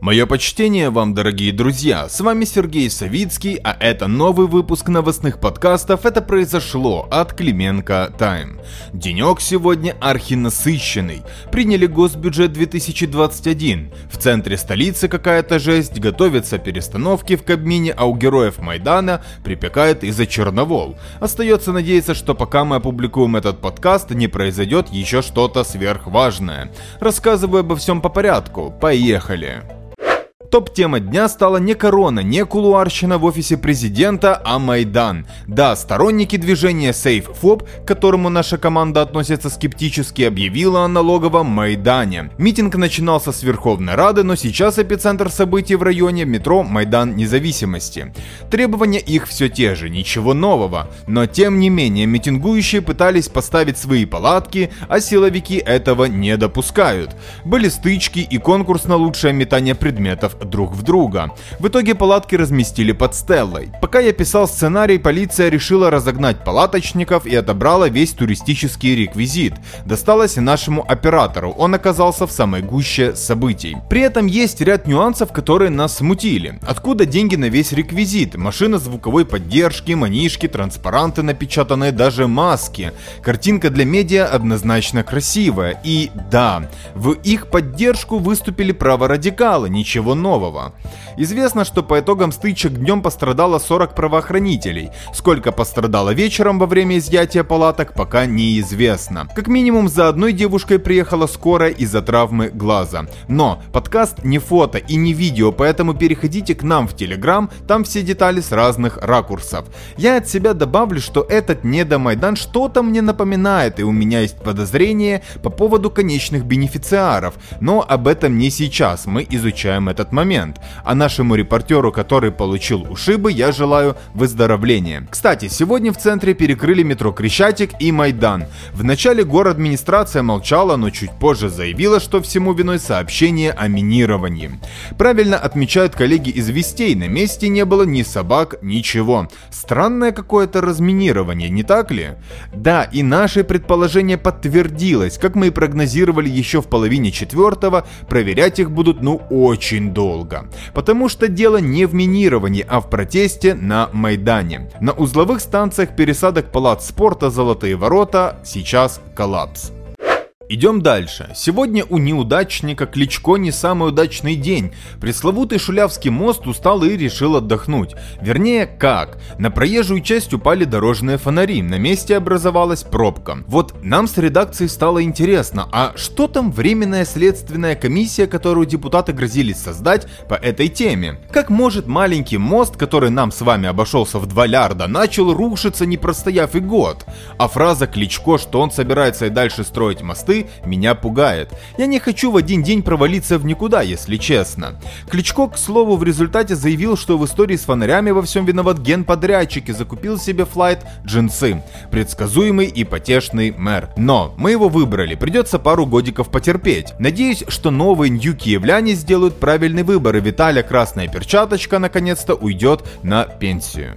Мое почтение вам, дорогие друзья, с вами Сергей Савицкий, а это новый выпуск новостных подкастов «Это произошло» от Клименко Тайм. Денек сегодня архинасыщенный. Приняли госбюджет 2021. В центре столицы какая-то жесть, готовятся перестановки в Кабмине, а у героев Майдана припекает из-за Черновол. Остается надеяться, что пока мы опубликуем этот подкаст, не произойдет еще что-то сверхважное. Рассказываю обо всем по порядку. Поехали! Топ-тема дня стала не корона, не кулуарщина в офисе президента, а Майдан. Да, сторонники движения SafeFob, к которому наша команда относится скептически, объявила о налоговом Майдане. Митинг начинался с Верховной Рады, но сейчас эпицентр событий в районе метро Майдан Независимости. Требования их все те же, ничего нового. Но тем не менее, митингующие пытались поставить свои палатки, а силовики этого не допускают. Были стычки и конкурс на лучшее метание предметов друг в друга. В итоге палатки разместили под Стеллой. Пока я писал сценарий, полиция решила разогнать палаточников и отобрала весь туристический реквизит. Досталось и нашему оператору, он оказался в самой гуще событий. При этом есть ряд нюансов, которые нас смутили. Откуда деньги на весь реквизит? Машина звуковой поддержки, манишки, транспаранты напечатанные, даже маски. Картинка для медиа однозначно красивая. И да, в их поддержку выступили праворадикалы, ничего нового нового. Известно, что по итогам стычек днем пострадало 40 правоохранителей. Сколько пострадало вечером во время изъятия палаток, пока неизвестно. Как минимум за одной девушкой приехала скорая из-за травмы глаза. Но подкаст не фото и не видео, поэтому переходите к нам в Телеграм, там все детали с разных ракурсов. Я от себя добавлю, что этот недомайдан что-то мне напоминает, и у меня есть подозрение по поводу конечных бенефициаров, но об этом не сейчас, мы изучаем этот момент. А нашему репортеру, который получил ушибы, я желаю выздоровления. Кстати, сегодня в центре перекрыли метро Крещатик и Майдан. Вначале город администрация молчала, но чуть позже заявила, что всему виной сообщение о минировании. Правильно отмечают коллеги из Вестей, на месте не было ни собак, ничего. Странное какое-то разминирование, не так ли? Да, и наше предположение подтвердилось, как мы и прогнозировали еще в половине четвертого, проверять их будут ну очень долго. Потому Потому что дело не в минировании, а в протесте на Майдане. На узловых станциях пересадок палат спорта «Золотые ворота» сейчас коллапс. Идем дальше. Сегодня у неудачника Кличко не самый удачный день. Пресловутый Шулявский мост устал и решил отдохнуть. Вернее, как? На проезжую часть упали дорожные фонари, на месте образовалась пробка. Вот нам с редакцией стало интересно, а что там временная следственная комиссия, которую депутаты грозились создать по этой теме? Как может маленький мост, который нам с вами обошелся в 2 лярда, начал рушиться, не простояв и год? А фраза Кличко, что он собирается и дальше строить мосты, меня пугает. Я не хочу в один день провалиться в никуда, если честно. Кличко, к слову, в результате заявил, что в истории с фонарями во всем виноват генподрядчик и закупил себе флайт джинсы. Предсказуемый и потешный мэр. Но мы его выбрали, придется пару годиков потерпеть. Надеюсь, что новые нью-киевляне сделают правильный выбор и Виталя Красная Перчаточка наконец-то уйдет на пенсию.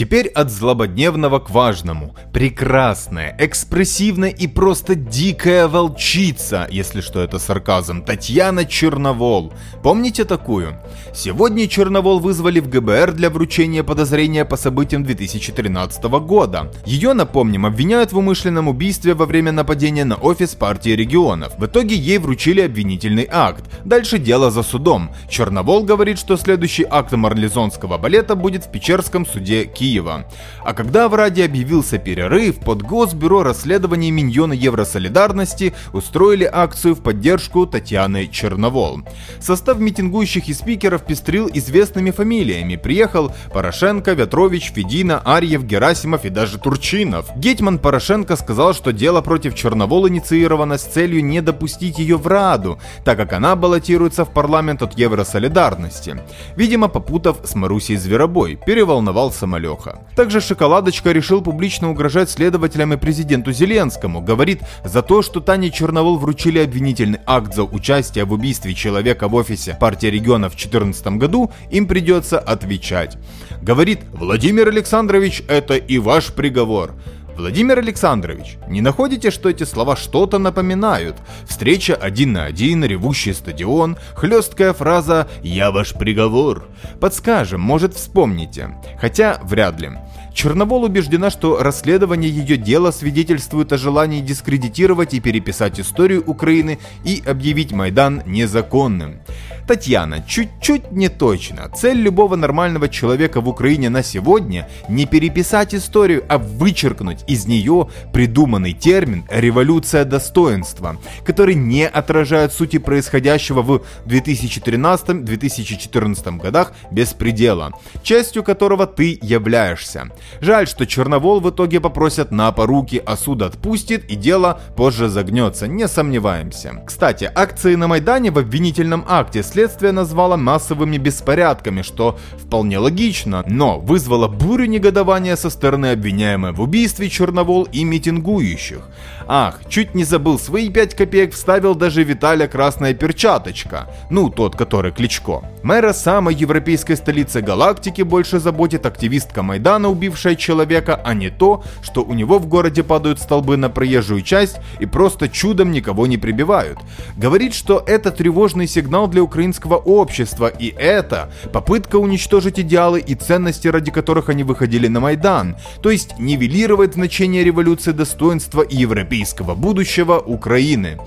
Теперь от злободневного к важному. Прекрасная, экспрессивная и просто дикая волчица, если что это сарказм, Татьяна Черновол. Помните такую? Сегодня Черновол вызвали в ГБР для вручения подозрения по событиям 2013 года. Ее, напомним, обвиняют в умышленном убийстве во время нападения на офис партии регионов. В итоге ей вручили обвинительный акт. Дальше дело за судом. Черновол говорит, что следующий акт марлезонского балета будет в Печерском суде Киева. А когда в Раде объявился перерыв, под Госбюро расследований Миньона Евросолидарности устроили акцию в поддержку Татьяны Черновол. Состав митингующих и спикеров пестрил известными фамилиями. Приехал Порошенко, Ветрович, Федина, Арьев, Герасимов и даже Турчинов. Гетман Порошенко сказал, что дело против Черновол инициировано с целью не допустить ее в Раду, так как она баллотируется в парламент от Евросолидарности. Видимо, попутав с Марусей Зверобой, переволновал самолет. Леха. Также Шоколадочка решил публично угрожать следователям и президенту Зеленскому. Говорит, за то, что Тане Черновол вручили обвинительный акт за участие в убийстве человека в офисе партии регионов в 2014 году, им придется отвечать. Говорит, Владимир Александрович, это и ваш приговор. Владимир Александрович, не находите, что эти слова что-то напоминают? Встреча один на один, ревущий стадион, хлесткая фраза «Я ваш приговор». Подскажем, может вспомните. Хотя вряд ли. Черновол убеждена, что расследование ее дела свидетельствует о желании дискредитировать и переписать историю Украины и объявить Майдан незаконным. Татьяна, чуть-чуть не точно. Цель любого нормального человека в Украине на сегодня не переписать историю, а вычеркнуть из нее придуманный термин «революция достоинства», который не отражает сути происходящего в 2013-2014 годах беспредела, частью которого ты являешься. Жаль, что Черновол в итоге попросят на поруки, а суд отпустит и дело позже загнется, не сомневаемся. Кстати, акции на Майдане в обвинительном акте следствие назвало массовыми беспорядками, что вполне логично, но вызвало бурю негодования со стороны обвиняемой в убийстве Черновол и митингующих. Ах, чуть не забыл, свои 5 копеек вставил даже Виталя Красная Перчаточка, ну тот, который Кличко. Мэра самой европейской столицы галактики больше заботит активистка Майдана, убившая человека, а не то, что у него в городе падают столбы на проезжую часть и просто чудом никого не прибивают. Говорит, что это тревожный сигнал для украинского общества, и это попытка уничтожить идеалы и ценности, ради которых они выходили на Майдан, то есть нивелировать значение революции достоинства и европейского будущего Украины.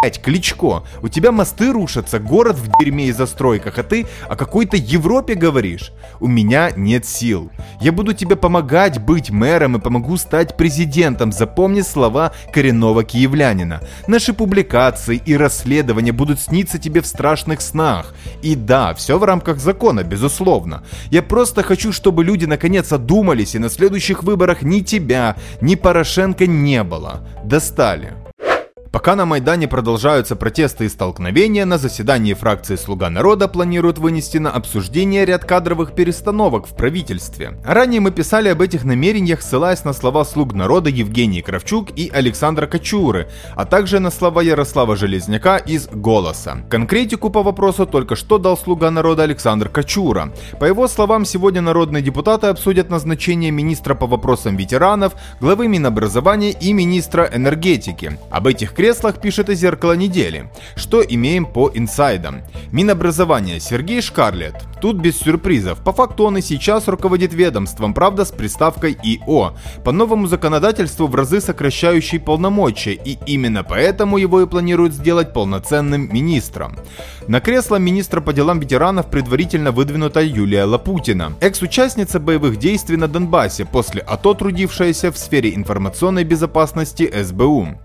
Блять, Кличко, у тебя мосты рушатся, город в дерьме и застройках, а ты о какой-то Европе говоришь? У меня нет сил. Я буду тебе помогать быть мэром и помогу стать президентом. Запомни слова коренного киевлянина. Наши публикации и расследования будут сниться тебе в страшных снах. И да, все в рамках закона, безусловно. Я просто хочу, чтобы люди наконец одумались и на следующих выборах ни тебя, ни Порошенко не было. Достали. Пока на Майдане продолжаются протесты и столкновения, на заседании фракции «Слуга народа» планируют вынести на обсуждение ряд кадровых перестановок в правительстве. Ранее мы писали об этих намерениях, ссылаясь на слова «Слуг народа» Евгений Кравчук и Александра Кочуры, а также на слова Ярослава Железняка из «Голоса». Конкретику по вопросу только что дал «Слуга народа» Александр Кочура. По его словам, сегодня народные депутаты обсудят назначение министра по вопросам ветеранов, главы Минобразования и министра энергетики. Об этих креслах пишет и «Зеркало недели». Что имеем по инсайдам? Минобразование Сергей Шкарлет. Тут без сюрпризов. По факту он и сейчас руководит ведомством, правда с приставкой ИО. По новому законодательству в разы сокращающий полномочия, и именно поэтому его и планируют сделать полноценным министром. На кресло министра по делам ветеранов предварительно выдвинута Юлия Лапутина, экс-участница боевых действий на Донбассе, после АТО трудившаяся в сфере информационной безопасности СБУ.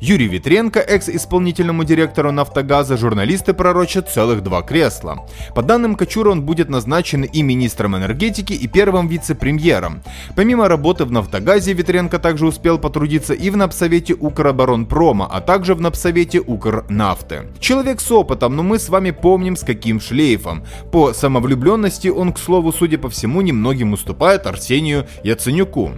Юрий Витренко, экс-исполнительному директору «Нафтогаза», журналисты пророчат целых два кресла. По данным Кочура, он будет назначен и министром энергетики, и первым вице-премьером. Помимо работы в «Нафтогазе», Витренко также успел потрудиться и в Напсовете Укроборонпрома, а также в Напсовете Укрнафты. Человек с опытом, но мы с вами помним с каким шлейфом. По самовлюбленности он, к слову, судя по всему, немногим уступает Арсению Яценюку.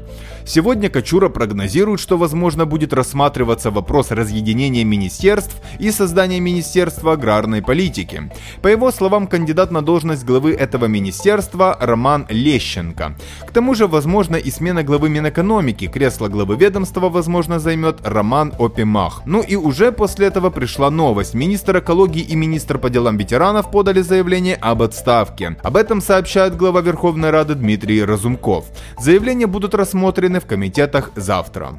Сегодня Кочура прогнозирует, что возможно будет рассматриваться вопрос разъединения министерств и создания Министерства аграрной политики. По его словам, кандидат на должность главы этого министерства Роман Лещенко. К тому же, возможно и смена главы Минэкономики. Кресло главы ведомства, возможно, займет Роман Опимах. Ну и уже после этого пришла новость. Министр экологии и министр по делам ветеранов подали заявление об отставке. Об этом сообщает глава Верховной Рады Дмитрий Разумков. Заявления будут рассмотрены в комитетах завтра.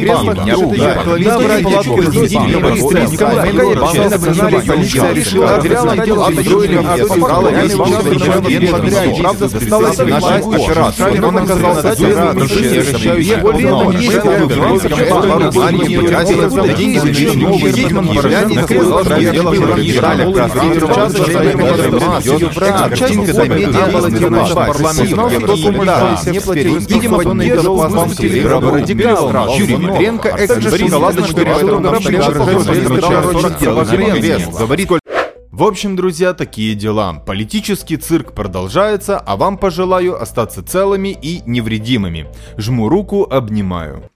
креслах, я друг, же да. палатки Да, братья, палатки чуваки, разместили, да, полицейская да, команда, да, вообще да, сценарий, да, полиция да, решила, да, отдела да, отдела да, построили, да, я да, собрал, да, я да, исполнил да, свой да, военный да, подряд. да, Правда, да, досталось да, наша да, операция. да, Он да, оказался да, операцией, да, защищающей да, его да, летом, да, есть да, такая да, граница, да, которая да, пару да, дней да, операции, да, за да, день да, заключил да, новый да, Гетман да, Поражанин, да, накрыл да, страну, да, дело да, в генерале, да, красавчик, да, час да, за да, время да, Мадrid, да, идет да, брат, да, часть да, комедии да, было да, дерьмо, да, парламент, да, кто да, умудряется да, не платить, да, видимо, да, поддерживал да, возмутителей, да, да, радикал, да, Юрий да, Ветренко, да, экс Борис согласно Иванович периоду Горячев, Грабченко, Грабченко, Грабченко, Грабченко, В общем, друзья, такие дела. Политический цирк продолжается, а вам пожелаю остаться целыми и невредимыми. Жму руку, обнимаю.